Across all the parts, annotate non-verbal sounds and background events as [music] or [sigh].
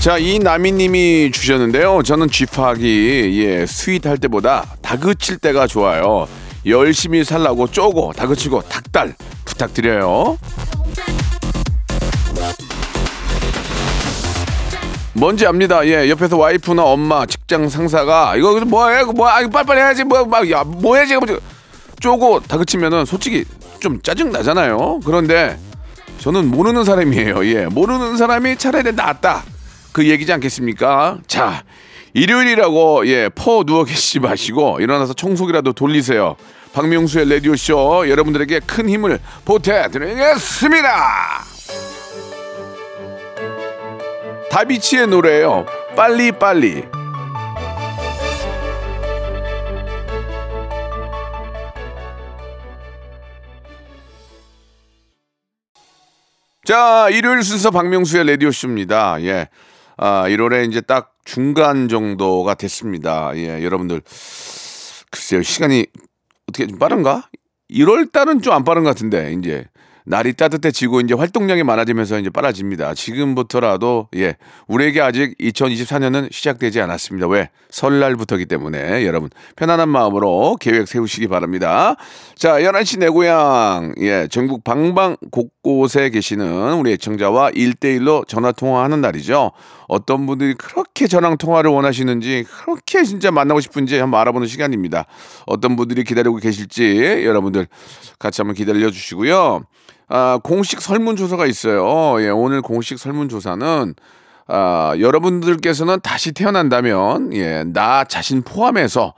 자, 이 나미님이 주셨는데요. 저는 쥐파기 예 스윗할 때보다 다그칠 때가 좋아요. 열심히 살라고 쪼고 다그치고 닭달 부탁드려요. 뭔지 압니다. 예, 옆에서 와이프나 엄마, 직장 상사가 이거 뭐해? 이거 뭐야? 이거 빨리빨리 해야지. 뭐, 막, 야, 뭐 해야지? 쪼고 다그치면은 솔직히 좀 짜증 나잖아요. 그런데 저는 모르는 사람이에요. 예, 모르는 사람이 차라리 낫다. 그 얘기지 않겠습니까? 자, 일요일이라고 예, 퍼 누워 계시지 마시고 일어나서 청소기라도 돌리세요. 박명수의 라디오 쇼 여러분들에게 큰 힘을 보태드리겠습니다. 다비치의 노래예요. 빨리 빨리. 자, 일요일 순서 박명수의 라디오 쇼입니다. 예. 아, 1월에 이제 딱 중간 정도가 됐습니다. 예, 여러분들 글쎄요, 시간이 어떻게 좀 빠른가? 1월 달은 좀 안 빠른 것 같은데 이제 날이 따뜻해지고 이제 활동량이 많아지면서 이제 빨라집니다. 지금부터라도 예 우리에게 아직 2024년은 시작되지 않았습니다. 왜 설날부터기 때문에 여러분 편안한 마음으로 계획 세우시기 바랍니다. 자 11시 내 고향 예 전국 방방 곳곳에 계시는 우리 애청자와 1대1로 전화 통화하는 날이죠. 어떤 분들이 그렇게 저랑 통화를 원하시는지 그렇게 진짜 만나고 싶은지 한번 알아보는 시간입니다. 어떤 분들이 기다리고 계실지 여러분들 같이 한번 기다려 주시고요. 아, 공식 설문조사가 있어요. 예, 오늘 공식 설문조사는 아, 여러분들께서는 다시 태어난다면 예, 나 자신 포함해서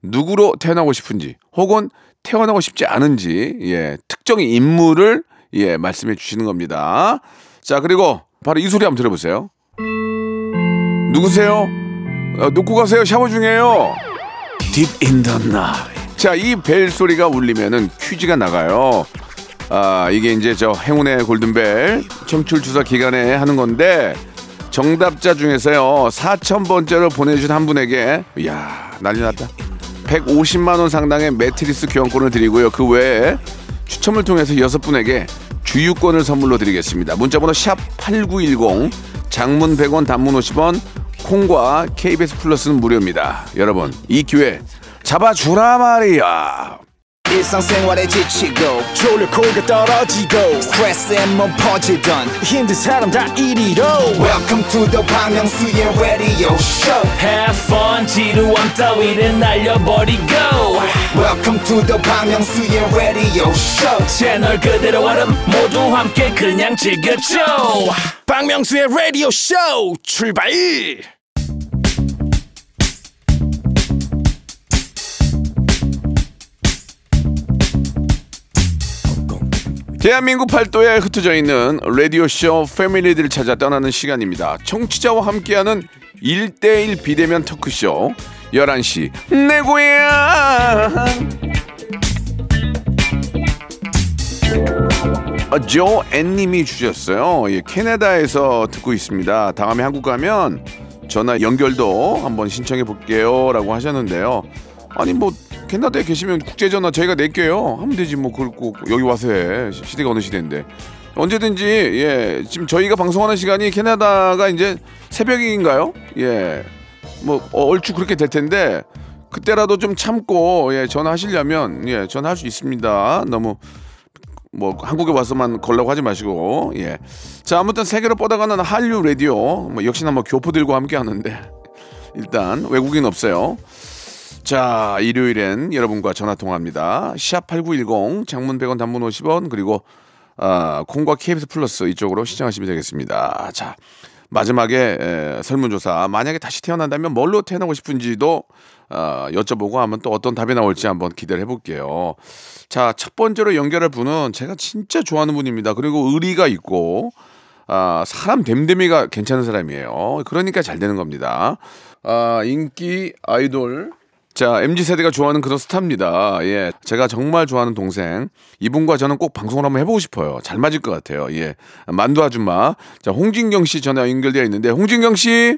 누구로 태어나고 싶은지 혹은 태어나고 싶지 않은지 예, 특정 인물을 예, 말씀해 주시는 겁니다. 자, 그리고 바로 이 소리 한번 들어보세요. 누구세요? 어, 놓고 가세요. 샤워 중이에요. Deep in the night. 자, 이 벨 소리가 울리면은 퀴즈가 나가요. 아, 이게 이제 저 행운의 골든벨 청출 조사 기간에 하는 건데 정답자 중에서요. 4,000번째로 보내주신 한 분에게 이야, 난리 났다. 150만 원 상당의 매트리스 교환권을 드리고요. 그 외에 추첨을 통해서 여섯 분에게 주유권을 선물로 드리겠습니다. 문자번호 샵 8910 장문 100원 단문 50원 콩과 KBS 플러스는 무료입니다. 여러분 이 기회 잡아주라 말이야. 일상생활에 지치고, 졸려 코가 떨어지고, 스트레스에 몸 퍼지던, 힘든 사람 다 이리로. welcome to the Bang Myung-soo's radio show Have fun 지루함 따위를 날려버리고 welcome to the Myung-soo's radio show. 채널 그대로 얼음 모두 함께 그냥 즐겨줘. 박명수의 라디오 쇼 출발! 대한민국 팔도에 흩어져 있는 라디오쇼 패밀리들을 찾아 떠나는 시간입니다. 청취자와 함께하는 1대1 비대면 토크쇼 11시 내 고향 아, 조 앤님이 주셨어요. 예, 캐나다에서 듣고 있습니다. 다음에 한국 가면 전화 연결도 한번 신청해 볼게요. 라고 하셨는데요. 아니, 뭐, 캐나다에 계시면 국제 전화 저희가 낼게요. 하면 되지, 뭐, 그걸 꼭 여기 와서 해. 시- 시대가 어느 시대인데. 언제든지, 예, 지금 저희가 방송하는 시간이 캐나다가 이제 새벽인가요? 예. 뭐, 어, 얼추 그렇게 될 텐데, 그때라도 좀 참고, 예, 전화하시려면, 예, 전화할 수 있습니다. 너무, 뭐 한국에 와서만 걸라고 하지 마시고 예. 자 아무튼 세계로 뻗어가는 한류 라디오 뭐 역시나 뭐 교포들과 함께 하는데 일단 외국인 없어요. 자 일요일엔 여러분과 전화 통화합니다. 샵 8910 장문 100원 단문 50원 그리고 아, 콩과 KBS 플러스 이쪽으로 시청하시면 되겠습니다. 자 마지막에 에, 설문조사 만약에 다시 태어난다면 뭘로 태어나고 싶은지도 어, 여쭤보고 하면 또 어떤 답이 나올지 한번 기대를 해볼게요. 자, 첫 번째로 연결할 분은 제가 진짜 좋아하는 분입니다. 그리고 의리가 있고 아, 사람 됨됨이가 괜찮은 사람이에요. 그러니까 잘 되는 겁니다. 아, 인기 아이돌. 자, MZ 세대가 좋아하는 그런 스타입니다. 예. 제가 정말 좋아하는 동생. 이분과 저는 꼭 방송을 한번 해보고 싶어요. 잘 맞을 것 같아요. 예. 만두 아줌마. 자, 홍진경 씨 전화 연결되어 있는데, 홍진경 씨.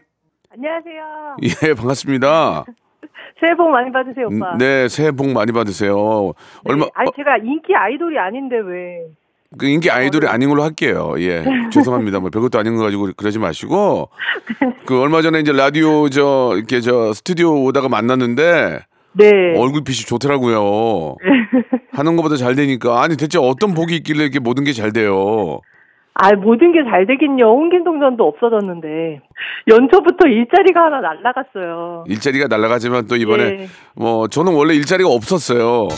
안녕하세요. 예, 반갑습니다. [laughs] 새해 복 많이 받으세요, 오빠. 네, 새해 복 많이 받으세요. 얼마, 네. 아니 제가 인기 아이돌이 아닌데 왜? 그 인기 아이돌이 아닌 걸로 할게요. 예. [laughs] 죄송합니다. 뭐 별것도 아닌 거 가지고 그러지 마시고. 그 얼마 전에 이제 라디오 저 이렇게 저 스튜디오 오다가 만났는데 네. 얼굴빛이 좋더라고요. [laughs] 하는 것보다 잘 되니까. 아니 대체 어떤 복이 있길래 이렇게 모든 게 잘 돼요. 아 모든 게 잘 되긴요. 홍길동전도 없어졌는데 연초부터 일자리가 하나 날라갔어요. 일자리가 날아가지만 또 이번에 네. 뭐 저는 원래 일자리가 없었어요.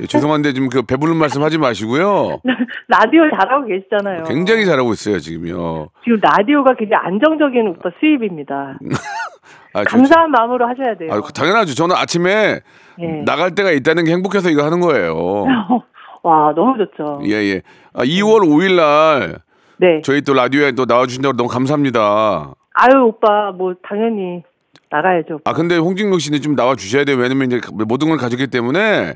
예, 죄송한데 지금 그 배부른 말씀 하지 마시고요. [laughs] 라디오 잘하고 계시잖아요. 굉장히 잘하고 있어요, 지금요. 지금 라디오가 굉장히 안정적인 오빠 수입입니다. [laughs] 아, 저- 감사한 마음으로 하셔야 돼요. 아, 당연하죠. 저는 아침에 예. 나갈 때가 있다는 게 행복해서 이거 하는 거예요. [laughs] 와 너무 좋죠. 예, 예. 아, 2월 5일 날 네. 저희 또 라디오에 또 나와주신다고 너무 감사합니다. 아유 오빠 뭐 당연히 나가야죠. 오빠. 아, 근데 홍진경 씨는 좀 나와 주셔야 돼요. 왜냐면 이제 모든 걸 가졌기 때문에 예,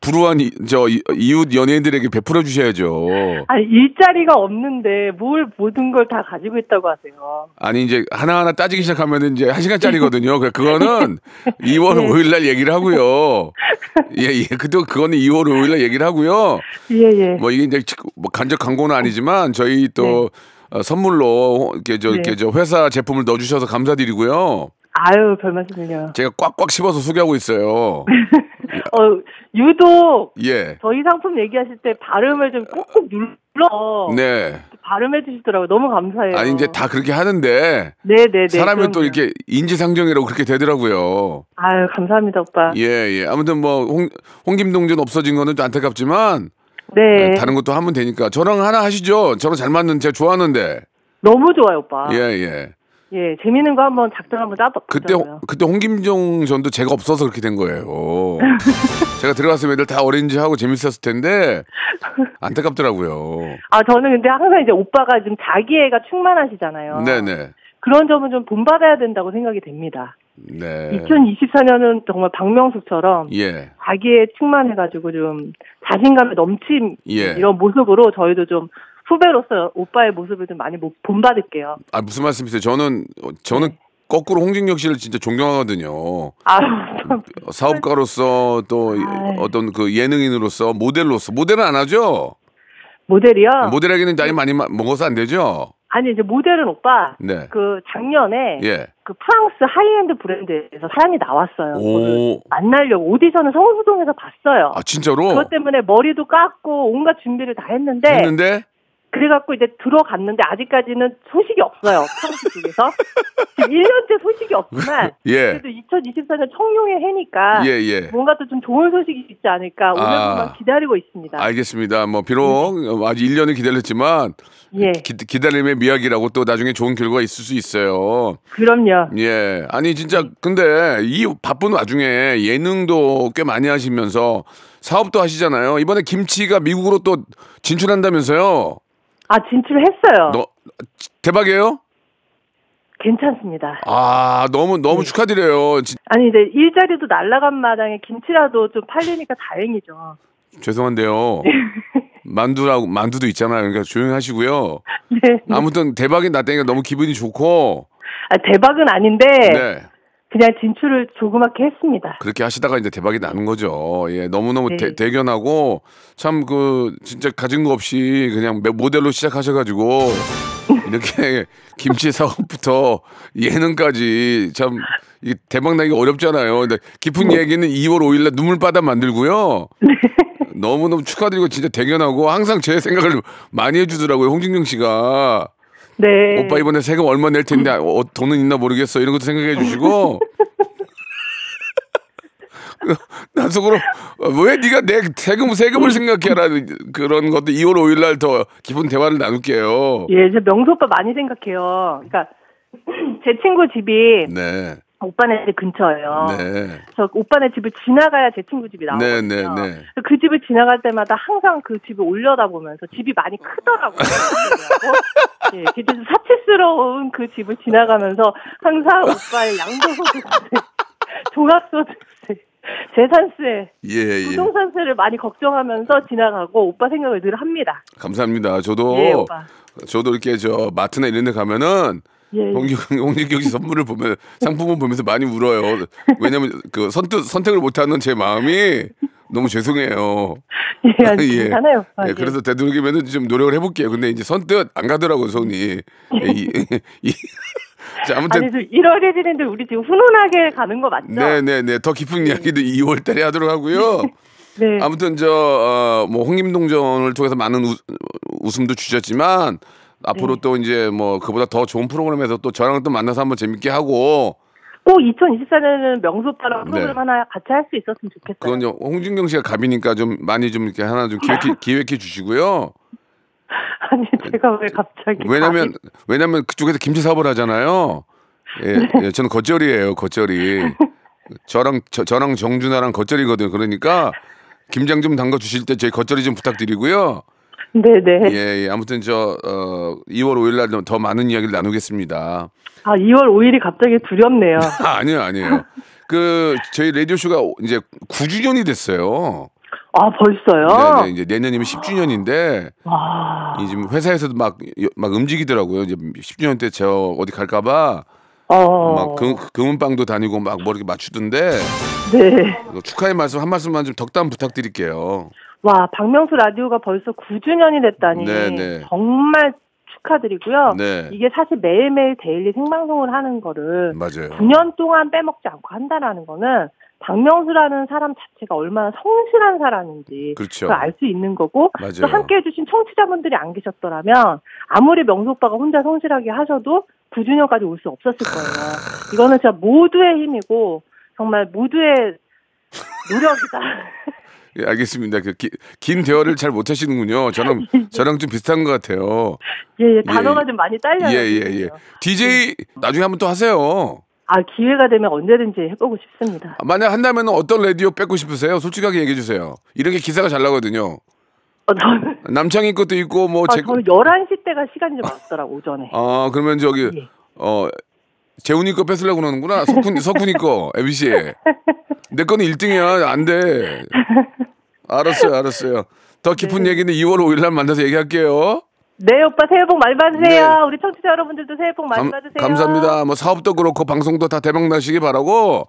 불우한 이, 저 이- 이웃 연예인들에게 베풀어 주셔야죠. 아니 일자리가 없는데 뭘 모든 걸 다 가지고 있다고 하세요. 아니 이제 하나하나 따지기 시작하면 이제 한 시간짜리거든요. 그 그거는 2월 5일 날 얘기를 하고요. 예, 예. 그때 그거는 2월 5일 날 얘기를 하고요. 예 예. 뭐 이게 이제 뭐 간접 광고는 아니지만 저희 또 어, 선물로 이렇게 저 이렇게 네. 저 회사 제품을 넣어 주셔서 감사드리고요. 아유 별 말씀을요. 제가 꽉꽉 씹어서 소개하고 있어요. [laughs] 어 유독 예. 저희 상품 얘기하실 때 발음을 좀 꾹꾹 눌러 네. 발음해 주시더라고요. 너무 감사해요. 아니 이제 다 그렇게 하는데 네네네. 사람이 또 그럼요. 이렇게 인지상정이라고 그렇게 되더라고요. 아유 감사합니다 오빠. 예, 예. 아무튼 뭐 홍, 홍김동전 없어진 거는 좀 안타깝지만 네. 다른 것도 하면 되니까 저랑 하나 하시죠. 저랑 잘 맞는 제가 좋아하는데. 너무 좋아요 오빠. 예, 예. 예, 재밌는 거 한번 작전 한번 짜봐. 그때 홍- 그때 홍김종 전도 제가 없어서 그렇게 된 거예요. [laughs] 제가 들어갔으면 애들 다 어린지 하고 재밌었을 텐데 안타깝더라고요. 아 저는 근데 항상 이제 오빠가 좀 자기애가 충만하시잖아요. 네네. 그런 점은 좀 본받아야 된다고 생각이 됩니다. 네. 2024년은 정말 박명수처럼 예. 자기에 충만해가지고 좀 자신감에 넘친 예. 이런 모습으로 저희도 좀 후배로서 오빠의 모습을 좀 많이 모- 본받을게요. 아 무슨 말씀이세요? 저는 저는 네. 거꾸로 홍진경 씨를 진짜 존경하거든요. 아, 참. 사업가로서 또 아유. 어떤 그 예능인으로서 모델로서 모델은 안 하죠. 모델이요? 모델에게는 나이 많이 마- 먹어서 안 되죠. 아니 이제 모델은 오빠 네. 그 작년에 예. 그 프랑스 하이엔드 브랜드에서 사연이 나왔어요. 만나려고 오디션을 성수동에서 봤어요. 아 진짜로 그것 때문에 머리도 깎고 온갖 준비를 다 했는데 했는데 그래갖고 이제 들어갔는데 아직까지는 소식이 없어요. 프랑스 쪽에서. 지금 1년째 소식이 없지만 [laughs] 예. 그래도 2024년 청룡의 해니까 예, 예. 뭔가 또 좀 좋은 소식이 있지 않을까 오늘만 아. 기다리고 있습니다. 알겠습니다. 뭐 비록 아직 1년을 기다렸지만 예, 기, 기다림의 미학이라고 또 나중에 좋은 결과가 있을 수 있어요. 그럼요. 예. 아니 진짜 근데 이 바쁜 와중에 예능도 꽤 많이 하시면서 사업도 하시잖아요. 이번에 김치가 미국으로 또 진출한다면서요. 아 진출했어요. 너 대박이에요? 괜찮습니다. 아, 너무 너무 네. 축하드려요. 진- 아니 이제 일자리도 날라간 마당에 김치라도 좀 팔리니까 다행이죠. 죄송한데요. [laughs] 만두라고 만두도 있잖아요. 그러니까 조용히 하시고요. 네. 아무튼 대박이 났다니까 너무 기분이 좋고 아, 대박은 아닌데 네. 그냥 진출을 조그맣게 했습니다. 그렇게 하시다가 이제 대박이 나는 거죠. 예, 너무너무 네. 대, 대견하고 참 그 진짜 가진 거 없이 그냥 매- 모델로 시작하셔가지고 이렇게 [laughs] 김치 사업부터 예능까지 참 이게 대박 나기 어렵잖아요. 근데 깊은 네. 얘기는 2월 5일날 눈물바다 만들고요. 너무너무 축하드리고 진짜 대견하고 항상 제 생각을 많이 해주더라고요. 홍진경 씨가. 네. 오빠 이번에 세금 얼마 낼 텐데 어, 돈은 있나 모르겠어 이런 것도 생각해 주시고 [laughs] 난 속으로 어, 왜 네가 내 세금 세금을 생각해라 그런 것도 2월 5일 날 더 기쁜 대화를 나눌게요. 예, 제 명수 오빠 많이 생각해요. 그러니까 [clears throat] 제 친구 집이 네. 오빠네 집 근처예요. 네. 저 오빠네 집을 지나가야 제 친구 집이 네, 나오거든요. 네, 네. 그 집을 지나갈 때마다 항상 그 집을 올려다보면서 집이 많이 크더라고요. [laughs] 예, 굉장히 사치스러운 그 집을 지나가면서 항상 오빠의 양도소득세, [laughs] 종합소득세, 재산세, 예, 예. 부동산세를 많이 걱정하면서 지나가고 오빠 생각을 늘 합니다. 감사합니다. 저도 예. 저도 이렇게 저 마트나 이런 데 가면은 예, 예. 홍진경 씨 선물을 보면 상품을 보면서 많이 울어요. 왜냐면 그 선택 선택을 못 하는 제 마음이 너무 죄송해요. 예, 아니, [laughs] 괜찮아요. 오빠. 예, 예. 그래서 되도록이면 좀 노력을 해볼게요. 근데 이제 선뜻 안 가더라고요, 손이. 예, 이, 이, 자, 아무튼 아니, 저 1월 1일인데 우리 지금 훈훈하게 가는 거 맞죠? 네네네 더 깊은 이야기도 2월 달에 하도록 하고요. [laughs] 네. 아무튼 저뭐 홍김동전을 통해서 많은 우, 웃음도 주셨지만 네. 앞으로 또 이제 뭐 그보다 더 좋은 프로그램에서 또 저랑 또 만나서 한번 재밌게 하고 꼭 2024년에는 명수 오빠랑 프로그램 네. 하나 같이 할 수 있었으면 좋겠어요. 그건 요 홍진경 씨가 갑이니까 좀 많이 좀 이렇게 하나 좀 기획해, [laughs] 기획해 주시고요. 아니 제가 왜 갑자기 왜냐면 왜냐면 그쪽에서 김치 사업을 하잖아요. 예, 네. 예 저는 겉절이에요, 겉절이. [laughs] 저랑 저, 저랑 정준하랑 겉절이거든요. 그러니까 김장 좀 담가 주실 때 저희 겉절이 좀 부탁드리고요. 네네 예, 예. 아무튼 저 어, 2월 5일 날 더 많은 이야기를 나누겠습니다. 아 2월 5일이 갑자기 두렵네요. [laughs] 아, 아니요, 아니에요. 그 저희 라디오 쇼가 이제 9주년이 됐어요. 아 벌써요? 네, 네, 이제 내년이면 10주년인데 와. 이 지금 회사에서도 막 막 움직이더라고요. 이제 10주년 때 저 어디 갈까봐 어. 막 금, 금은방도 다니고 막 뭐 이렇게 맞추던데 네. 축하의 말씀 한 말씀만 좀 덕담 부탁드릴게요. 와 박명수 라디오가 벌써 9주년이 됐다니 네, 네. 정말 축하드리고요. 네. 이게 사실 매일매일 데일리 생방송을 하는 거를 맞아요. 9년 동안 빼먹지 않고 한다라는 거는 박명수라는 사람 자체가 얼마나 성실한 사람인지 그렇죠. 그걸 알수 있는 거고 맞아요. 또 함께 해주신 청취자분들이 안 계셨더라면 아무리 명수 오빠가 혼자 성실하게 하셔도 9주년까지 올 수 없었을 거예요. 이거는 진짜 모두의 힘이고 정말 모두의 노력이다. [laughs] 예, 알겠습니다. 그 기- 긴 대화를 잘 못하시는군요. 저랑 [laughs] 저랑 좀 비슷한 것 같아요. 예, 예, 단어가 예. 좀 많이 딸려요. 예, 예, 예. DJ 나중에 한번 또 하세요. 아 기회가 되면 언제든지 해보고 싶습니다. 만약 한다면 어떤 라디오 뺏고 싶으세요? 솔직하게 얘기해 주세요. 이런 게 기사가 잘 나거든요. 어, 저는, 남창희 것도 있고 뭐 아, 제. 저는 11시 때가 시간이 좀 [laughs] 많더라고 오전에. 아 그러면 저기 예. 어 재훈이 거 뺏으려고 그러는구나. 석훈 석훈이 거 MBC. 내 거는 1등이야. 안 돼. 알았어요, 알았어요. 더 깊은 얘기는 2월 5일 날 만나서 얘기할게요. 네 오빠 새해 복 많이 받으세요. 네. 우리 청취자 여러분들도 새해 복 많이 감, 받으세요. 감사합니다. 뭐 사업도 그렇고 방송도 다 대박 나시기 바라고.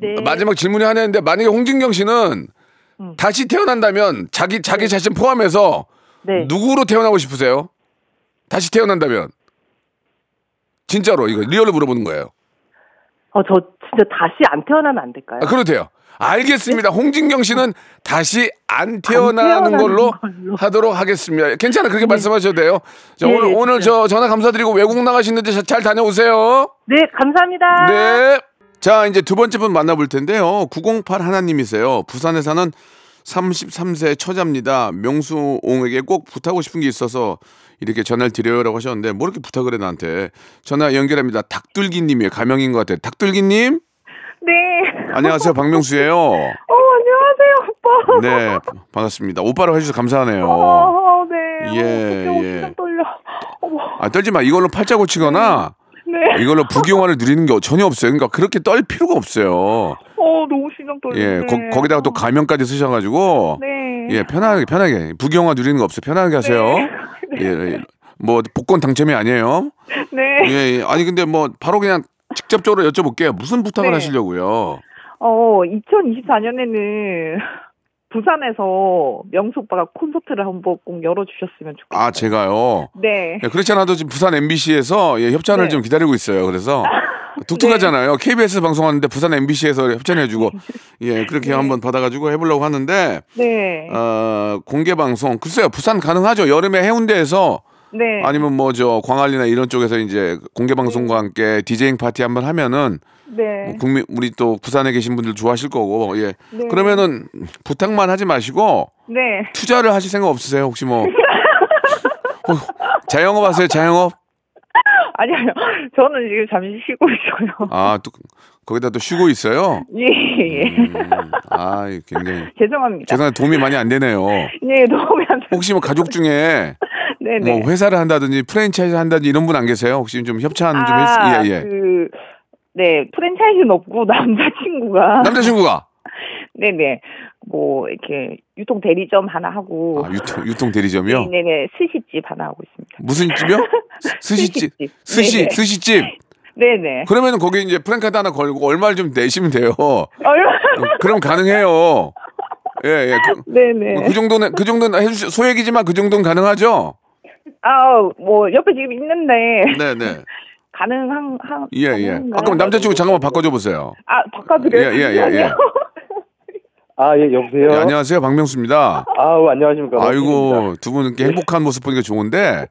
네. 마지막 질문이 하나 있는데 만약에 홍진경 씨는 음. 다시 태어난다면 자기 자기 자신 포함해서 네. 누구로 태어나고 싶으세요? 다시 태어난다면 진짜로 이거 리얼로 물어보는 거예요. 어, 저 진짜 다시 안 태어나면 안 될까요? 아, 그래도 돼요. 알겠습니다. 홍진경 씨는 다시 안 태어나는 태어나는 걸로, 걸로. 하도록 하겠습니다. 괜찮아. 그렇게 말씀하셔도 돼요. 자, 네, 오늘, 오늘 진짜. 저 전화 감사드리고 외국 나가시는데 자- 잘 다녀오세요. 네, 감사합니다. 네. 자, 이제 두 번째 분 만나볼 텐데요. 908 하나님이세요. 부산에 사는 33세 처자입니다. 명수옹에게 꼭 부탁하고 싶은 게 있어서 이렇게 전화를 드려요라고 하셨는데 뭐 이렇게 부탁을 해 나한테 전화 연결합니다. 닭둘기님이에요. 가명인 것 같아요. 닭둘기님 네. 안녕하세요. 박명수예요. 어, 안녕하세요, 오빠. 네 반갑습니다. 오빠라고 해주셔서 감사하네요. 어, 네. 예, 어, 예. 진짜 떨려. 어머, 아 떨지 마. 이걸로 팔자 고치거나 네. 이걸로 부경화를 누리는 게 전혀 없어요. 그러니까 그렇게 떨 필요가 없어요. 어, 너무 심장 떨려. 예, 거, 기다가또 가명까지 쓰셔가지고 네. 예 편하게 편하게 부경화 누리는 거 없어요. 편하게 하세요. [laughs] 예, 예. 뭐 복권 당첨이 아니에요. 네. 예, 예. 아니 근데 뭐 바로 그냥 직접적으로 여쭤볼게요. 무슨 부탁을 네. 하시려고요? 어, 2024년에는 부산에서 명수 오빠가 콘서트를 한번 꼭 열어주셨으면 좋겠어요. 아 제가요. 네. 예, 그렇지 않아도 지금 부산 MBC에서 예, 협찬을 네. 좀 기다리고 있어요. 그래서 [laughs] 툭툭하잖아요. KBS 방송하는데 부산 MBC에서 협찬해주고 [laughs] 예 그렇게 한번 받아가지고 해보려고 하는데 네. 어, 공개 방송 글쎄요 부산 가능하죠. 여름에 해운대에서 네. 아니면 뭐 저 광안리나 이런 쪽에서 이제 공개 방송과 함께 디제잉 파티 한번 하면은 네. 뭐 국민 우리 또 부산에 계신 분들 좋아하실 거고 예 네. 그러면은 부탁만 하지 마시고 네. 투자를 하실 생각 없으세요 혹시 뭐 [laughs] 어, 자영업 하세요 자영업 [laughs] 아니, 아니요. 저는 지금 잠시 쉬고 있어요. 아, 또 거기다 또 쉬고 있어요. [laughs] 예, 예. 음, 아, 굉장히 [laughs] 죄송합니다. 죄송한데 도움이 많이 안 되네요. 예, 도움이 안 돼. 혹시 뭐 가족 중에 네네. 뭐 회사를 한다든지 프랜차이즈 한다든지 이런 분 안 계세요? 혹시 좀 협찬 좀 아, 했, 예, 예. 그, 네, 프랜차이즈는 없고, 남자친구가. 남자친구가 네네. 뭐, 이렇게, 유통 대리점 하나 하고. 아, 유통 유통 대리점이요? 네네. 스시집 하나 하고 있습니다. 무슨 집이요? [laughs] 스시집. 스시 네네. 스시집. 네네. 그러면은 거기 이제 프랜카드 하나 걸고 얼마를 좀 내시면 돼요. 얼마? 그럼 가능해요. 예, 예. 그, 네네. 그 정도는 그 정도는 해주 소액이지만 그 정도는 가능하죠. 아, 뭐, 옆에 지금 있는데. 네, 네. [laughs] 가능한, 한. 예, 예. 아, 그럼 남자친구 잠깐만 바꿔줘 보세요. 아, 바꿔드려요? 예, 예, 예, 예. 아니요. 아, 예, 여보세요? 예, 안녕하세요, 박명수입니다. 아우, 안녕하십니까. 아이고 두 분 이렇게 행복한 모습 보니까 좋은데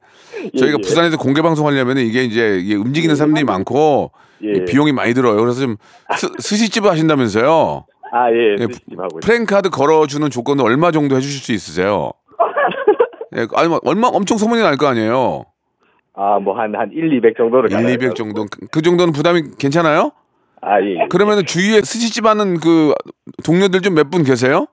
저희가 예. 부산에서 공개 방송하려면 이게 이제 이게 움직이는 사람들이 많고 예. 이 비용이 많이 들어요. 그래서 좀 스, 스시집을 하신다면서요. 아, 예, 예, 스시집 하고 있습니다. 프랜카드 걸어주는 조건은 얼마 정도 해주실 수 있으세요? [laughs] 예, 아니 뭐 얼마 엄청 소문이 날 거 아니에요. 아, 뭐, 한, 한 1, 200 정도로. 1, 200 정도 그, 그 정도는 부담이 괜찮아요? 아, 예. 그러면은 주위에 스시집 하는 그 동료들 좀 몇 분 계세요?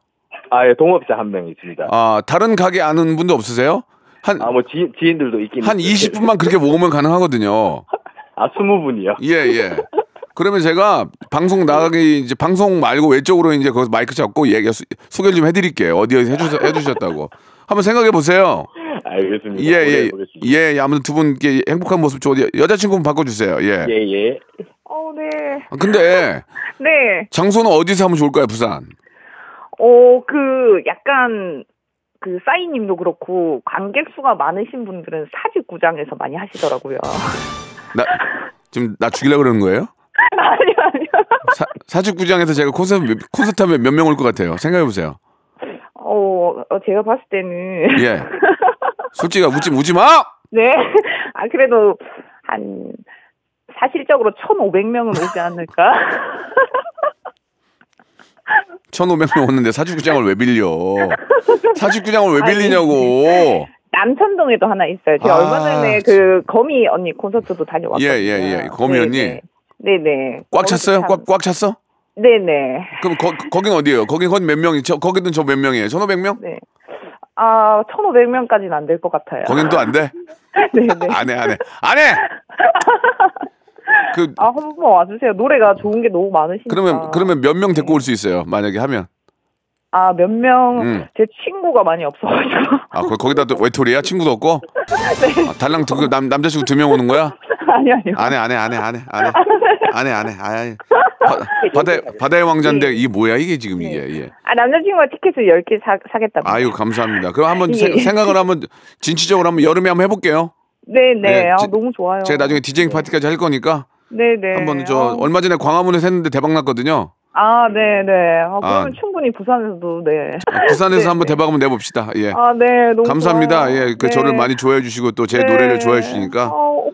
아, 예, 동업자 한 명 있습니다. 아 다른 가게 아는 분도 없으세요? 한 아, 뭐, 지, 지인들도 있긴. 한 있어요. 20분만 그렇게 모으면 가능하거든요. 아, 20분이요? 예, 예. 그러면 제가 방송 나가기 이제 방송 말고 외적으로 이제 거기서 마이크 잡고 얘기 소- 소개를 좀 해드릴게요. 어디 어디 해주셔, 해주셨다고. 한번 생각해 보세요. 알겠습니다. 예, 예. 예, 예. 아무튼 두 분께 행복한 모습 좋은 여- 여자친구 분 바꿔주세요. 예. 예, 예. 어, 네. 아, 근데 [laughs] 네. 장소는 어디서 하면 좋을까요, 부산? 어, 그, 약간, 그, 싸이님도 그렇고, 관객 수가 많으신 분들은 사직구장에서 많이 하시더라고요. [laughs] 나 지금 나 죽이려고 그러는 거예요? [laughs] 아니요, 아니요. 사, 사직구장에서 제가 콘서트 몇- 콘서트 하면 몇 명 올 것 같아요. 생각해 보세요. 어, 어, 제가 봤을 때는. 예. [laughs] 솔직히 웃지 웃지 마. 네. 아, 그래도, 한, 사실적으로 1,500명은 오지 않을까? [laughs] 1,500명 오는데 사직구장을 왜 빌려? 사직구장을 왜. 빌리냐고. [laughs] 남천동에도 하나 있어요. 제가 아, 얼마 전에 그, 거미 언니 콘서트도 다녀왔거든요. 예, 예, 예. 거미 언니. 네네. 네네. 꽉 찼어요? 참- 꽉, 꽉 찼어? 네네. 그럼 거, 거긴 어디예요? 거긴 몇 명이? 저 거기는 저 몇 명이에요? 1,500명? 네. 아, 1,500명까지는 안 될 것 같아요. 거긴 또 안 돼? [laughs] 네네. 안 해, 안 해. 안 해! 그 아, 한 번만 와주세요. 노래가 좋은 게 너무 많으시니까. 그러면 그러면 몇 명 데리고 올 수 있어요? 만약에 하면. 아, 몇 명, 음. 제 친구가 많이 없어가지고. 아, 거, 거기다 또 외톨이야? 친구도 없고? [laughs] 아, 달랑 두, 남, 남자친구 두 명 오는 거야? [laughs] 아니, 아니요. 안 해, 안 해, 안 해, 안 해, 안 해. 안 해, 안 해. 아이. 바, [laughs] 바다의, 바다의 왕자인데 이게 뭐야, 이게 지금 이게. 예. 아, 남자친구가 티켓을 10개 사, 사겠답니다. 아유, 감사합니다. 그럼 한번 [laughs] 예. 세- 생각을 한번 진취적으로 한번 여름에 한번 해볼게요. 네네. 네, 아, 지- 너무 좋아요. 제가 나중에 디제잉 파티까지 할 거니까 네네. 한번 저 아, 얼마 전에 광화문에서 했는데 대박 났거든요. 아, 네네. 아, 그러면 아. 충분히 부산에서도, 네. 부산에서 [laughs] 네, 한번 네. 대박 한번 내봅시다. 예. 아, 네. 너무 감사합니다. 좋아요. 예, 그 네. 저를 많이 좋아해 주시고 또 제 네. 노래를 좋아해 주시니까.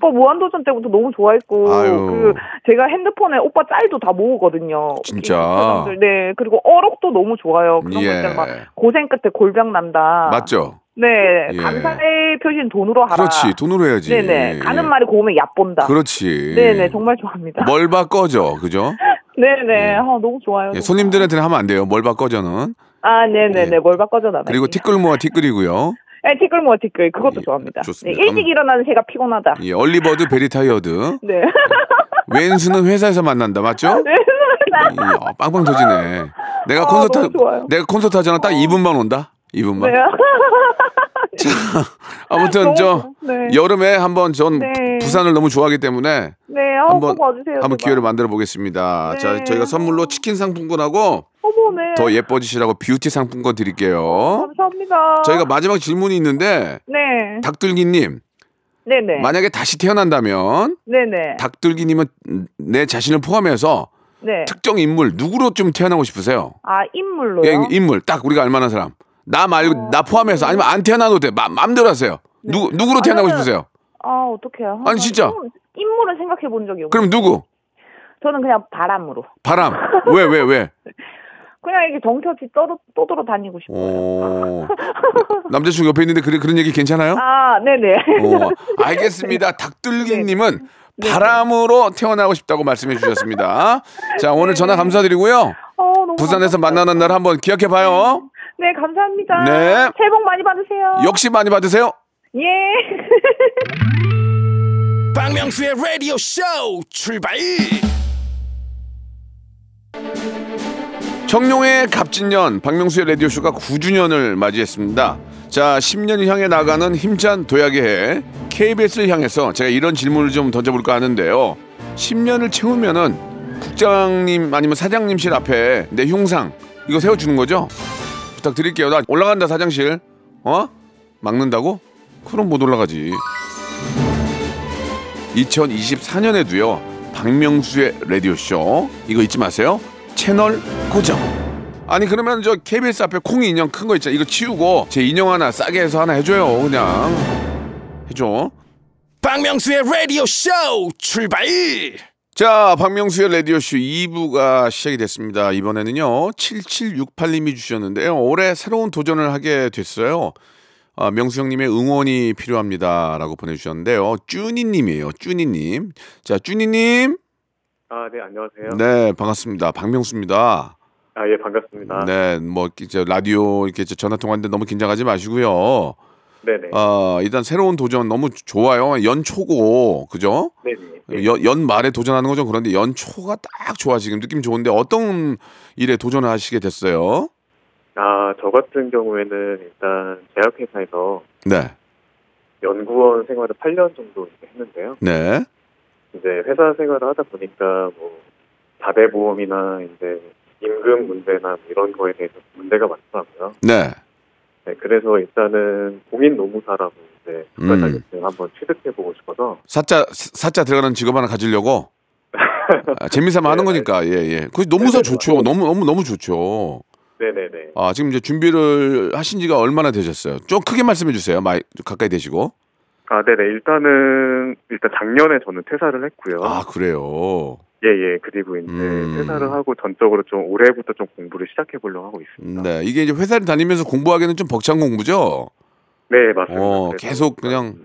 어, 오빠 무한도전 때부터 너무 좋아했고 아유. 그 제가 핸드폰에 오빠 짤도 다 모으거든요. 진짜? 네 그리고 어록도 너무 좋아요. 그런 예. 것들 막 고생 끝에 골병 난다. 맞죠? 네 예. 감사의 표시는 돈으로 하라. 그렇지. 돈으로 해야지. 네네 가는 예. 말이 고우면 얕본다. 그렇지. 네네 정말 좋아합니다. 뭘 봐 꺼져. 그죠? [laughs] 네네 예. 아, 너무 좋아요. 예. 손님들한테는 하면 안 돼요. 뭘 봐 꺼져는. 아 네네네 예. 뭘 봐 꺼져 나가. 그리고 티끌 모아 티끌이고요. 네, 티끌 모아 티끌 그것도 예, 좋아합니다. 좋습니다. 네, 일찍 일어나는 새가 피곤하다. 예, early bird very tired. [laughs] 네. 원수는 회사에서 만난다. 맞죠? [laughs] 네. 이, 어, 빵빵 터지네. 내가 아, 콘서트 좋아요. 내가 콘서트 하잖아. 딱 2분만 온다. 2분만. 네. [laughs] 아무튼 너무 저. 네. 여름에 한번 전 네. 부산을 너무 좋아하기 때문에 네, 아, 한번. 한번. 기회를 만들어 보겠습니다. 네. 자, 저희가 선물로 치킨 상품권하고 네. 더 예뻐지시라고 뷰티 상품권 드릴게요. 감사합니다. 저희가 마지막 질문이 있는데 네, 닭들기님 네네. 만약에 다시 태어난다면 네네. 닭들기님은 내 자신을 포함해서 네. 특정 인물 누구로 좀 태어나고 싶으세요? 아, 인물로요? 예, 인물 딱 우리가 알만한 사람. 나 말고 나 포함해서 아니면 안 태어나도 돼. 마, 마음대로 하세요. 누구 누구로 태어나고 네. 아, 저는- 싶으세요? 아, 어떡해요. 아니, 진짜. 인물은 생각해 본 적이 없어요. 그럼 누구? 저는 그냥 바람으로. 바람. 왜 왜 왜? [laughs] 그냥 이렇게 정처지 떠, 떠돌아 다니고 싶어요. 어. 남자친구 옆에 있는데 그래, 그런 얘기 괜찮아요? 아, 네네. 어, 알겠습니다. [laughs] 닭들기님은 네. 바람으로 태어나고 싶다고 말씀해 주셨습니다. 자, 오늘 전화 감사드리고요. 어, 너무 부산에서 감사합니다. 만나는 날 한번 기억해 봐요. 네, 감사합니다. 네. 새해 복 많이 받으세요. 역시 많이 받으세요. 예. [laughs] 박명수의 라디오 쇼 출발 청룡의 갑진년 박명수의 라디오쇼가 9주년을 맞이했습니다. 자, 10년을 향해 나가는 힘찬 도약의 해 KBS를 향해서 제가 이런 질문을 좀 던져볼까 하는데요. 10년을 채우면은 국장님 아니면 사장님실 앞에 내 흉상 이거 세워주는 거죠? 부탁드릴게요. 나 올라간다 사장실. 어? 막는다고? 그럼 못 올라가지. 2024년에도요. 박명수의 라디오쇼 이거 잊지 마세요. 채널 고정. 아니 그러면 저 KBS 앞에 콩이 인형 큰 거 있잖아. 이거 치우고 제 인형 하나 싸게 해서 하나 해줘요. 그냥 해줘. 박명수의 라디오 쇼 출발 자, 박명수의 라디오쇼 2부가 시작이 됐습니다. 이번에는요, 7768님이 주셨는데요. 올해 새로운 도전을 하게 됐어요. 아, 명수 형님의 응원이 필요합니다. 라고 보내주셨는데요. 쭈니님이에요. 쭈니님. 자, 쭈니님. 아, 네, 안녕하세요. 네, 반갑습니다. 박명수입니다. 아, 예, 반갑습니다. 네, 뭐, 이제 라디오 이렇게 저 전화 통화인데 너무 긴장하지 마시고요. 네네. 아, 일단 새로운 도전 너무 좋아요. 연초고, 그죠? 네네. 연, 연말에 도전하는 거죠. 그런데 연초가 딱 좋아 지금 느낌 좋은데 어떤 일에 도전을 하시게 됐어요? 아, 저 같은 경우에는 일단 제약회사에서 네, 연구원 생활을 8년 정도 했는데요. 네, 이제 회사 생활을 하다 보니까 뭐 자대보험이나 이제 임금 문제나 뭐 이런 거에 대해서 문제가 많더라고요. 네. 네, 그래서 일단은 공인 노무사라고 이제 음. 국가 자격증 한번 취득해보고 싶어서 사자 사자 들어가는 직업 하나 가지려고 [laughs] 아, 재미삼아 하는 네, 거니까 예 예. 그 노무사 네, 네, 좋죠. 맞아요. 너무 너무 너무 좋죠. 네네네. 아 지금 이제 준비를 하신 지가 얼마나 되셨어요? 좀 크게 말씀해 주세요. 마이 좀 가까이 대시고. 아, 네네. 일단은 일단 작년에 저는 퇴사를 했고요. 아 그래요. 예 예. 그리고 이제 음. 퇴사를 하고 전적으로 좀 올해부터 좀 공부를 시작해 보려고 하고 있습니다. 네 이게 이제 회사를 다니면서 공부하기는 좀 벅찬 공부죠. 네, 맞습니다. 어, 계속 그냥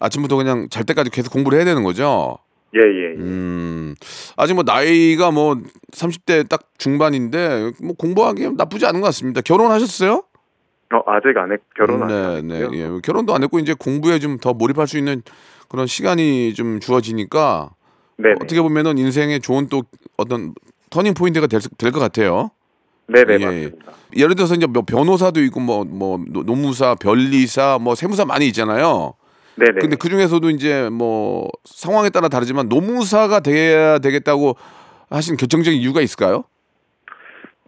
아침부터 그냥 잘 때까지 계속 공부를 해야 되는 거죠. 예, 예, 예. 음, 아직 뭐 나이가 뭐 30대 딱 중반인데 뭐 공부하기 나쁘지 않은 것 같습니다. 결혼하셨어요? 어, 아직 안 했, 결혼 안 네, 했고요. 네, 예. 결혼도 안 했고 이제 공부에 좀 더 몰입할 수 있는 그런 시간이 좀 주어지니까 네, 어떻게 보면은 인생에 좋은 또 어떤 turning point가 될것 같아요. 네, 네, 예. 맞습니다. 예를 들어서 이제 뭐 변호사도 있고 뭐뭐 노무사, 변리사, 뭐 세무사 많이 있잖아요. 네, 네. 근데 그 중에서도 이제 뭐 상황에 따라 다르지만 노무사가 돼야 되겠다고 하신 결정적인 이유가 있을까요?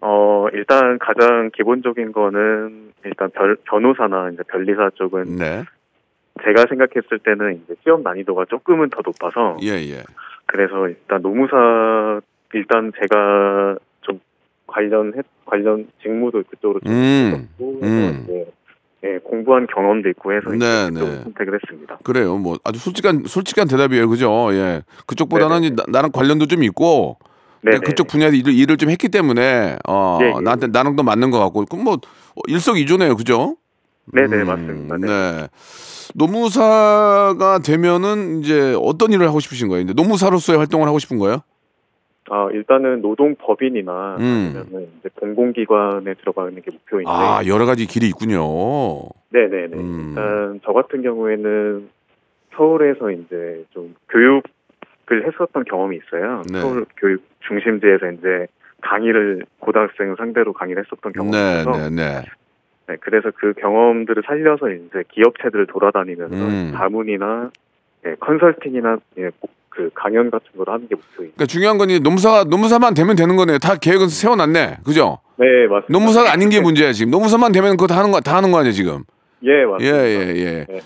어, 일단 가장 기본적인 거는 일단 별, 변호사나 이제 변리사 쪽은 네. 제가 생각했을 때는 이제 시험 난이도가 조금은 더 높아서 예, 예. 그래서 일단 노무사 일단 제가 좀 관련 해, 관련 직무도 그쪽으로 좀 음. 했었고 음. 이제 예, 공부한 경험도 있고 해서 네, 네. 선택을 했습니다. 그래요. 뭐 아주 솔직한 솔직한 대답이에요. 그죠? 예. 그쪽보다는 네네. 이제 나, 랑 관련도 좀 있고 네, 내가 그쪽 분야에서 일을, 일을 좀 했기 때문에 어, 예, 예. 나한테 나랑 더 맞는 것 같고 그럼 뭐 일석이조네요. 그죠? 네, 네, 음, 맞습니다. 네. 네. 노무사가 되면은 이제 어떤 일을 하고 싶으신 거예요? 이제 노무사로서의 활동을 하고 싶은 거예요? 아, 일단은 노동법인이나 음. 아니면은 이제 공공기관에 들어가는 게 목표인데. 아, 여러 가지 길이 있군요. 네네네. 음. 일단 저 같은 경우에는 서울에서 이제 좀 교육을 했었던 경험이 있어요. 네. 서울 교육 중심지에서 이제 강의를 고등학생 상대로 강의를 했었던 경험이 네, 네, 네. 네, 그래서 그 경험들을 살려서 이제 기업체들을 돌아다니면서 음. 자문이나 예, 컨설팅이나 예, 뭐, 그 강연 같은 걸 하는 게 목표입니다. 그러니까 중요한 건 이제 노무사가 노무사만 되면 되는 거네요. 다 계획은 세워놨네. 그죠? 네, 맞습니다. 노무사가 아닌 게 문제야 지금. 노무사만 되면 그거 다 하는 거 다 하는 거 아니야 지금? 예, 예, 맞습니다. 예, 예. 네.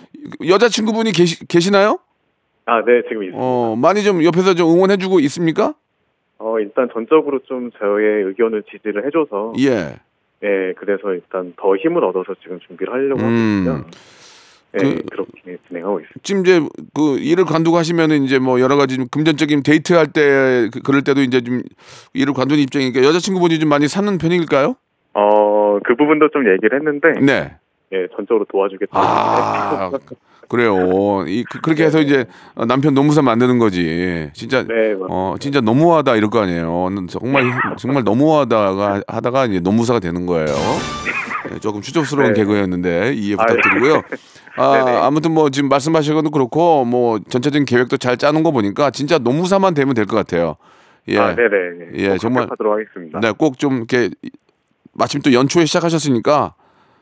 여자친구분이 계시, 계시나요? 아, 네, 지금 있습니다. 어, 많이 좀 옆에서 좀 응원해주고 있습니까? 어, 일단 전적으로 좀 저의 의견을 지지를 해줘서, 예. 예, 그래서 일단 더 힘을 얻어서 지금 준비를 하려고 음. 있고요. 네, 그- 그렇게 진행하고 있습니다. 지금 이제 그 일을 관두하시면은 이제 뭐 여러 가지 좀 금전적인 데이트할 때 그- 그럴 때도 이제 좀 일을 관두는 입장이니까 여자친구분이 좀 많이 사는 편일까요? 어, 그 부분도 좀 얘기를 했는데, 네. 예, 전적으로 도와주겠다고. 아 그래요. 이 그, 렇게 해서 이제 남편 노무사 만드는 거지. 진짜 네. 어 진짜 너무하다 이럴 거 아니에요. 정말 정말 너무하다가 하다가 이제 노무사가 되는 거예요. 네, 조금 추접스러운 네. 개그였는데 이해 아, 네. 부탁드리고요. [laughs] 아. 아무튼 뭐 지금 말씀하신 것도 그렇고 뭐 전체적인 계획도 잘 짜는 거 보니까 진짜 노무사만 되면 될 것 같아요. 예. 아, 네네. 예, 꼭 정말- 하겠습니다. 네, 꼭 좀 이렇게 마침 또 연초에 시작하셨으니까.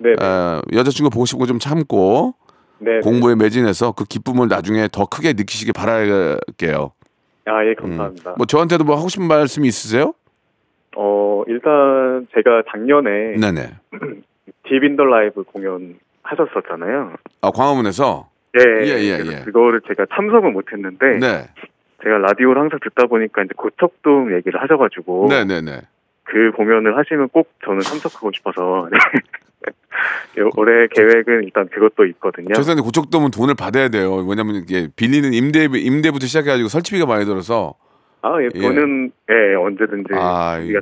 에, 여자친구 보고 싶은 거좀 참고 네. 공부에 매진해서 그 기쁨을 나중에 더 크게 느끼시길 바랄게요. 아, 예, 음. 감사합니다. 뭐 저한테도 뭐 하고 싶은 말씀이 있으세요? 어, 일단 제가 작년에 네네. [clears throat] 딥인더 라이브 공연 하셨었잖아요. 아 광화문에서 예, 예, 예, 그래서 예. 그거를 제가 참석은 못했는데 네, 제가 라디오를 항상 듣다 보니까 이제 고척돔 얘기를 하셔 가지고 네 네 네. 그 공연을 하시면 꼭 저는 참석하고 싶어서 [laughs] 네. 요- 올해 계획은 일단 그것도 있거든요. 죄송한데 고척돔은 돈을 받아야 돼요. 왜냐면 이게 빌리는 임대 임대부터 시작해가지고 설치비가 많이 들어서 아, 예, 예. 저는 예, 언제든지 아, 있어요.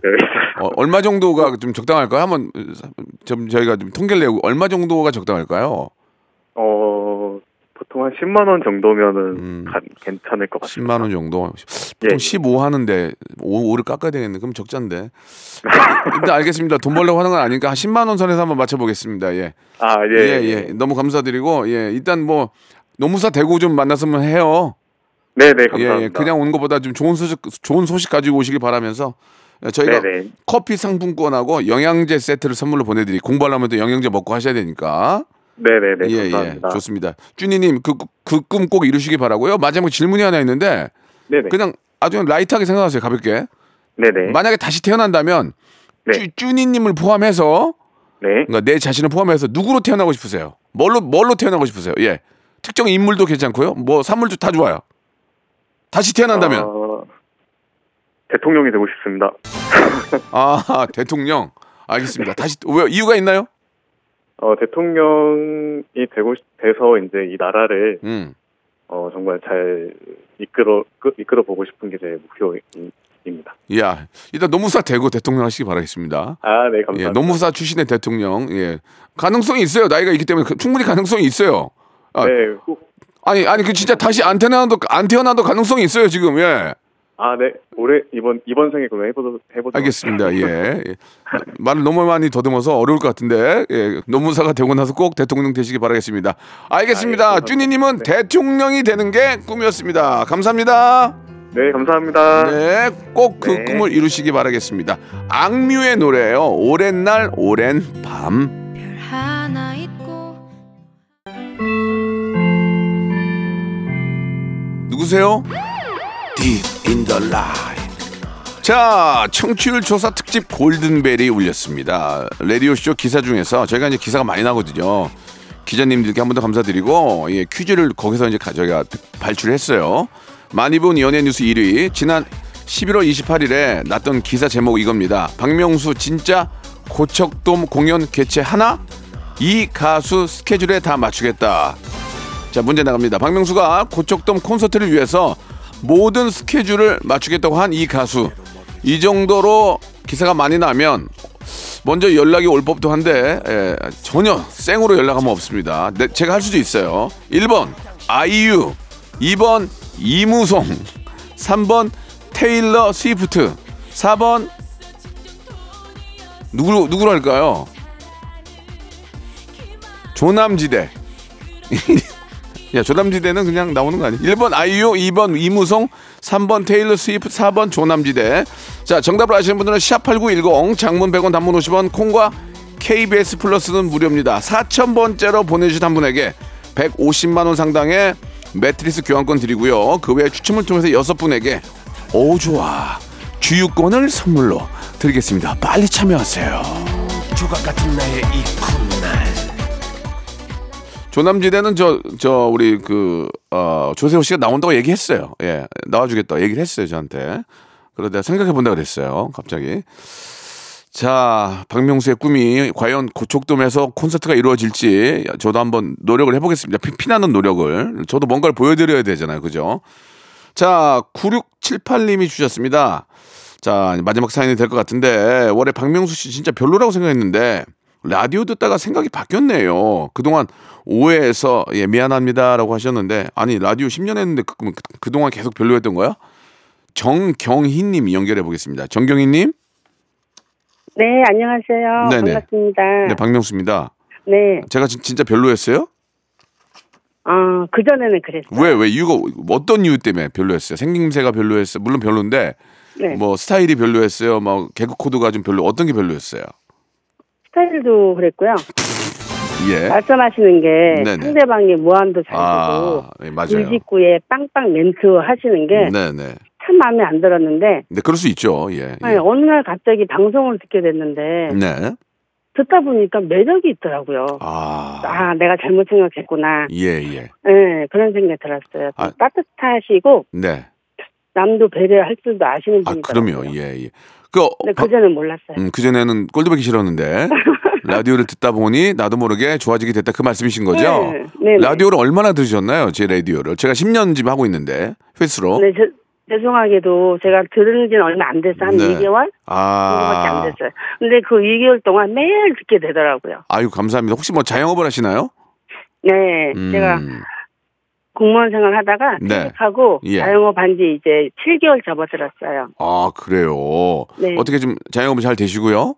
어, 얼마 정도가 좀 적당할까요? 한번 좀 저희가 좀 통계를 내고 얼마 정도가 적당할까요? 어, 보통 한 10만 원 정도면은 음. 가- 괜찮을 것 같습니다. 10만 원 정도. 예. 보통 15 하는데 5, 를 깎아야 되겠네. 그럼 적자인데. 일단 알겠습니다. 돈 벌려고 하는 건 아니니까 한 10만 원 선에서 한번 맞춰 보겠습니다. 예. 아, 예, 예, 예. 너무 감사드리고 예. 일단 뭐 노무사 대구 좀 만났으면 해요. 네, 네, 예, 감사합니다. 예. 그냥 오는 것보다 좀 좋은 소식 좋은 소식 가지고 오시길 바라면서 예, 저희가 네, 네. 커피 상품권하고 영양제 세트를 선물로 보내드리. 공부하려면 또 영양제 먹고 하셔야 되니까. 네, 네, 네, 예, 감사합니다. 예. 좋습니다. 쭈니님 그 그 꿈 꼭 이루시기 바라고요. 마지막 질문이 하나 있는데 네, 네. 그냥 아주 라이트하게 생각하세요. 가볍게. 네, 네. 만약에 다시 태어난다면 네. 쭈, 쭈니님을 포함해서 네. 그러니까 내 자신을 포함해서 누구로 태어나고 싶으세요? 뭘로 뭘로 태어나고 싶으세요? 예. 특정 인물도 괜찮고요. 뭐 산물도 다 좋아요. 다시 태어난다면 어, 대통령이 되고 싶습니다. [laughs] 아 대통령 알겠습니다. 다시 왜 이유가 있나요? 어, 대통령이 되고 싶- 돼서 이제 이 나라를 음. 어, 정말 잘 이끌어 끄- 이끌어 보고 싶은 게 제 목표입니다. 야 일단 노무사 되고 대통령 하시기 바라겠습니다. 아, 네, 예, 감사합니다. 노무사 출신의 대통령 예 가능성이 있어요. 나이가 있기 때문에 그- 충분히 가능성이 있어요. 아, 네, 꼭, 아니 아니 그 진짜 다시 안 태어나도 안 태어나도 가능성이 있어요 지금 예. 아, 네, 올해 이번 이번 생에 그러면 해보도록 해보도록. 알겠습니다. 예. 예. 말을 너무 많이 더듬어서 어려울 것 같은데 예. 노무사가 되고 나서 꼭 대통령 되시기 바라겠습니다. 알겠습니다. 아, 예, 쭈니님은 대통령이 되는 게 꿈이었습니다. 감사합니다. 네, 감사합니다. 네, 꼭그 네. 꿈을 이루시기 바라겠습니다. 악뮤의 노래예요. 오랜 날, 오랜 밤. 누구세요? Deep in the Light. 자, 청취율 조사 특집 골든벨이 울렸습니다. 라디오쇼 기사 중에서 저희가 이제 기사가 많이 나거든요. 기자님들께 한 번 더 감사드리고 예, 퀴즈를 거기서 이제 가- 저희가 발출했어요. 많이 본 연예 뉴스 1위 지난 11월 28일에 났던 기사 제목 이겁니다. 박명수 진짜 고척돔 공연 개최 하나? 이 가수 스케줄에 다 맞추겠다. 자 문제 나갑니다. 박명수가 고척돔 콘서트를 위해서 모든 스케줄을 맞추겠다고 한 이 가수 이 정도로 기사가 많이 나면 먼저 연락이 올 법도 한데 예, 전혀 생으로 연락하면 없습니다. 네, 제가 할 수도 있어요. 1번 아이유 2번 이무송 3번 테일러 스위프트 4번 누구로 누구로 할까요? 조남지대 야, 조남지대는 그냥 나오는 거 아니야? 1번 아이유, 2번 이무송, 3번 테일러 스위프트, 4번 조남지대. 자, 정답을 아시는 분들은 샵8910, 장문 100원, 단문 50원, 콩과 KBS 플러스는 무료입니다. 4,000번째로 보내주신 한 분에게 150만 원 상당의 매트리스 교환권 드리고요. 그 외에 추첨을 통해서 여섯 분에게 오, 좋아. 주유권을 선물로 드리겠습니다. 빨리 참여하세요. 조각 같은 나의 이 콧날 조남지대는 저 저 우리 그 어, 조세호 씨가 나온다고 얘기했어요. 예, 나와주겠다 얘기를 했어요 저한테. 그러다 생각해 본다 그랬어요. 갑자기. 자, 박명수의 꿈이 과연 고척돔에서 콘서트가 이루어질지 저도 한번 노력을 해보겠습니다. 피, 피나는 노력을. 저도 뭔가를 보여드려야 되잖아요. 그죠? 자, 9678님이 주셨습니다. 자, 마지막 사연이 될 것 같은데, 원래 박명수 씨 진짜 별로라고 생각했는데, 라디오 듣다가 생각이 바뀌었네요. 그동안 오해해서, 예, 미안합니다라고 하셨는데, 아니, 라디오 10년 했는데, 그, 그, 그동안 계속 별로였던 거야? 정경희님 연결해 보겠습니다. 정경희 님? 네, 안녕하세요. 네네. 반갑습니다. 네, 박명수입니다. 네, 제가 진, 진짜 별로였어요? 어, 그전에는 그랬어요. 왜, 왜, 이유가, 어떤 이유 때문에 별로였어요? 생김새가 별로였어요? 물론 별로인데, 네. 뭐, 스타일이 별로였어요? 뭐, 개그 코드가 좀 별로, 어떤 게 별로였어요? 스타일도 그랬고요. 예. 말씀하시는 게 네네. 상대방의 무한도 잘 아, 되고 예, 맞아요. 불직구에 빵빵 멘트 하시는 게참 네네. 마음에 안 들었는데 네, 그럴 수 있죠. 예. 아니, 예. 어느 날 갑자기 방송을 듣게 됐는데 네. 듣다 보니까 매력이 있더라고요. 아. 아, 내가 잘못 생각했구나. 예, 예. 네, 그런 생각이 들었어요. 아. 따뜻하시고 네. 남도 배려할 줄도 아시는 아, 분이더라고요. 그럼요. 예, 예. 그, 바- 그전엔 몰랐어요. 음, 그전에는 꼴드보기 싫었는데, [laughs] 라디오를 듣다 보니 나도 모르게 좋아지게 됐다 그 말씀이신 거죠? 네, 네, 네. 라디오를 얼마나 들으셨나요? 제 라디오를. 제가 10년 지금 하고 있는데, 횟수로. 네, 저, 죄송하게도 제가 들은 지는 얼마 안 됐어요. 한 네. 2개월? 정도밖에 안 아. 됐어요. 근데 그 2개월 동안 매일 듣게 되더라고요. 아유, 감사합니다. 혹시 뭐 자영업을 하시나요? 네, 음, 제가 공무원 생활 하다가 네. 퇴직하고 예. 자영업 한지 이제 7개월 접어들었어요. 아, 그래요. 네. 어떻게 좀 자영업이 잘 되시고요?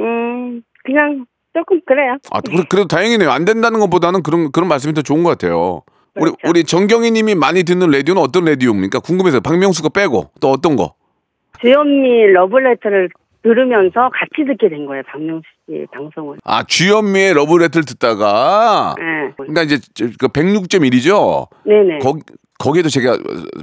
음, 그냥 조금 그래요. 아, 그래, 그래도 다행이네요. 안 된다는 것보다는 그런, 그런 말씀이 더 좋은 것 같아요. 우리, 그렇죠. 우리 정경희 님이 많이 듣는 라디오는 어떤 라디오입니까? 궁금해서. 박명수 거 빼고 또 어떤 거? 주현미 러블레터를 들으면서 같이 듣게 된 거예요. 박명수 씨 방송을. 아, 주현미의 러브레터를 듣다가. 네. 그러니까 이제 저- 그 106.1이죠? 네네. 거, 거기에도 제가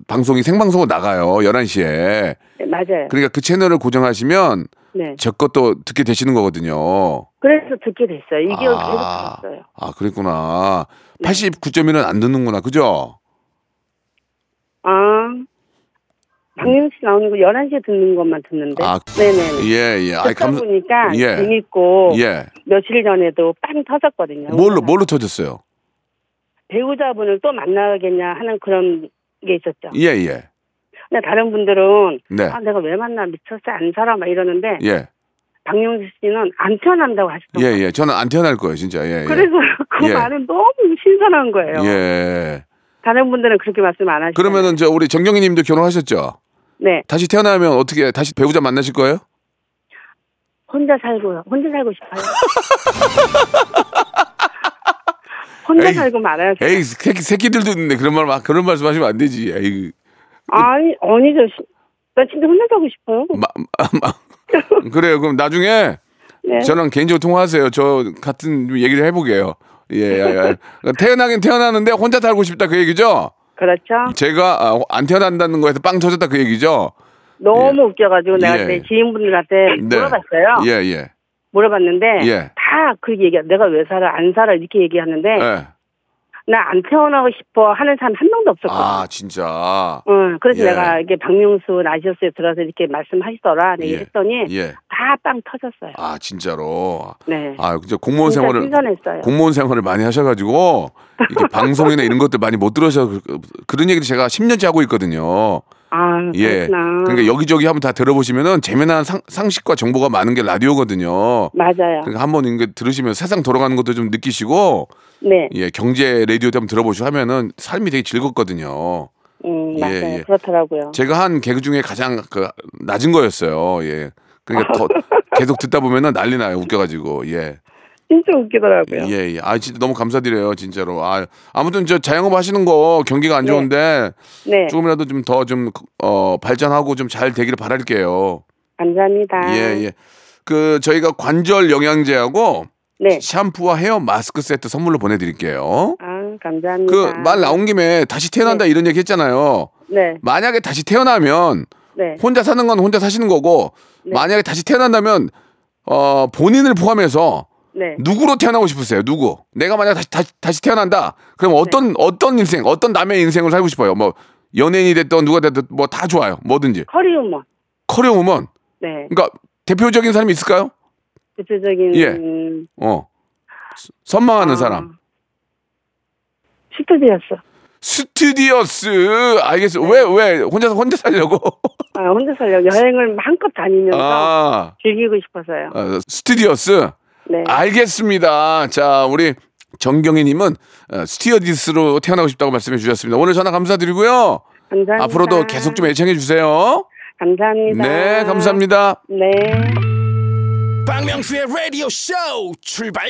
방송이 생방송으로 나가요. 11시에. 네, 맞아요. 그러니까 그 채널을 고정하시면 네. 제 것도 듣게 되시는 거거든요. 그래서 듣게 됐어요. 2개월 아. 계속 들었어요. 아, 그랬구나. 네. 89.1은 안 듣는구나. 그죠? 아, 박명수 씨 나오는 거 11시에 듣는 것만 듣는데. 아, 네네네. 예, 예. 아이, 듣다 감 보니까 예. 재밌고 예. 며칠 전에도 빵 터졌거든요. 뭘로, 뭘로 터졌어요? 배우자분을 또 만나겠냐 하는 그런 게 있었죠. 예, 예. 근데 다른 분들은 네. 아 내가 왜 만나 미쳤어 안 살아 막 이러는데 예. 박명수 씨는 안 태어난다고 하시더라고요. 예, 예. 저는 안 태어날 거예요, 진짜. 예, 예. 그래서 그 예. 말은 너무 신선한 거예요. 예. 다른 분들은 그렇게 말씀 안 하시죠. 그러면은 저 우리 정경희 님도 결혼하셨죠? 네 다시 태어나면 어떻게 다시 배우자 만나실 거예요? 혼자 살고 혼자 살고 싶어요. [laughs] 혼자 에이, 살고 말아요. 에이, 새끼, 새끼들도 있는데 그런 말, 막- 그런 말씀 하시면 안 되지. 에이. 아니 아니죠. 시- 나 진짜 혼자 살고 싶어요. 마, 마, 마. 그래요. 그럼 나중에 네. 저랑 개인적으로 통화하세요. 저 같은 얘기를 해보게요. 예, 예, 예. [laughs] 태어나긴 태어나는데 혼자 살고 싶다 그 얘기죠? 그렇죠. 제가 아, 안 태어난다는 거에서 빵 터졌다 그 얘기죠? 너무 웃겨가지고 내가 예. 제 지인분들한테 네. 물어봤어요. 예, 예. 물어봤는데 예. 다 그 얘기야. 내가 왜 살아 안 살아 이렇게 얘기하는데 예. 나안 태어나고 싶어 하는 사람 한 명도 없었거든. 아, 진짜. 응, 그래서 예. 내가 이게 박명수 라디오스에 들어서 이렇게 말씀하시더라. 네, 예. 했더니 예. 다 빵 터졌어요. 아, 진짜로. 네. 아, 진짜 공무원 진짜 생활을 신선했어요. 공무원 생활을 많이 하셔가지고 이게 [laughs] 방송이나 이런 것들 많이 못 들으셔 그- 그런 얘기를 제가 10년째 하고 있거든요. 아, 예. 그렇구나. 그러니까 여기저기 한번 다 들어보시면은 재미난 상, 상식과 정보가 많은 게 라디오거든요. 맞아요. 그러니까 한번 이게 들으시면 세상 돌아가는 것도 좀 느끼시고 네. 예 경제 라디오도 한번 들어보시고 하면은 삶이 되게 즐겁거든요. 음, 예, 맞아요. 예. 그렇더라고요. 제가 한 개그 중에 가장 그 낮은 거였어요. 예. 그러니까 더 계속 듣다 보면은 난리 나요. 웃겨가지고 예. 진짜 웃기더라고요. 예, 예. 아, 진짜 너무 감사드려요, 진짜로. 아, 아무튼 저 자영업 하시는 거 경기가 안 네. 좋은데 네. 조금이라도 좀 더 좀 어, 발전하고 좀 잘 되기를 바랄게요. 감사합니다. 예, 예. 그 저희가 관절 영양제하고 네. 샴푸와 헤어 마스크 세트 선물로 보내드릴게요. 아, 감사합니다. 그 말 나온 김에 다시 태어난다 이런 얘기 했잖아요. 네. 만약에 다시 태어나면 네. 혼자 사는 건 혼자 사시는 거고 네. 만약에 다시 태어난다면 어 본인을 포함해서 네. 누구로 태어나고 싶으세요? 누구? 내가 만약 다시 다시, 다시 태어난다. 그럼 네. 어떤 어떤 인생, 어떤 남의 인생을 살고 싶어요? 뭐 연예인이 됐던 누가 됐든 뭐 다 좋아요. 뭐든지. 커리우먼. 커리어우먼. 네. 그러니까 대표적인 사람이 있을까요? 대표적인 예. 어. 스- 선망하는 아. 사람. 스튜디오스. 스튜디오스. 알겠어. 왜, 왜? 혼자, 혼자 살려고? [laughs] 아, 혼자 살려고 여행을 마음껏 다니면서 아, 즐기고 싶어서요. 어, 스튜디오스. 네. 알겠습니다. 자, 우리 정경희님은 어, 스튜어디스로 태어나고 싶다고 말씀해 주셨습니다. 오늘 전화 감사드리고요. 감사합니다. 앞으로도 계속 좀 애청해 주세요. 감사합니다. 네, 감사합니다. 네. 박명수의 라디오 쇼 출발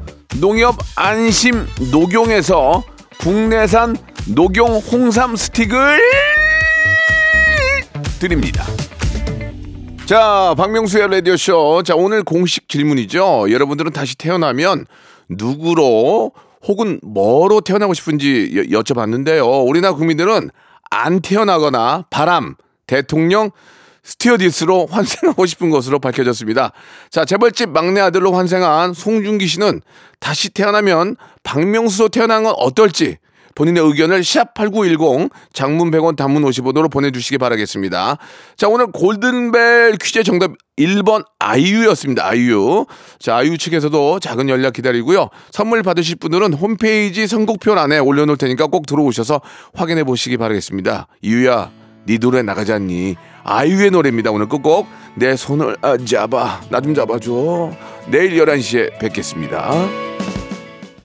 농협 안심 녹용에서 국내산 녹용 홍삼 스틱을 드립니다. 자, 박명수의 라디오쇼. 자, 오늘 공식 질문이죠. 여러분들은 다시 태어나면 누구로 혹은 뭐로 태어나고 싶은지 여, 여쭤봤는데요. 우리나라 국민들은 안 태어나거나 바람, 대통령, 스튜어디스로 환생하고 싶은 것으로 밝혀졌습니다. 자, 재벌집 막내 아들로 환생한 송중기 씨는 다시 태어나면 박명수로 태어난 건 어떨지 본인의 의견을 샵8910 장문 100원 단문 50원으로 보내주시기 바라겠습니다. 자, 오늘 골든벨 퀴즈 정답 1번 아이유였습니다. 아이유. 자, 아이유 측에서도 작은 연락 기다리고요. 선물 받으실 분들은 홈페이지 선곡표 안에 올려놓을 테니까 꼭 들어오셔서 확인해 보시기 바라겠습니다. 이유야, 네 노래 나가지 않니? 아이유의 노래입니다. 오늘 끝곡 내 손을 아, 잡아 나 좀 잡아줘. 내일 11시에 뵙겠습니다.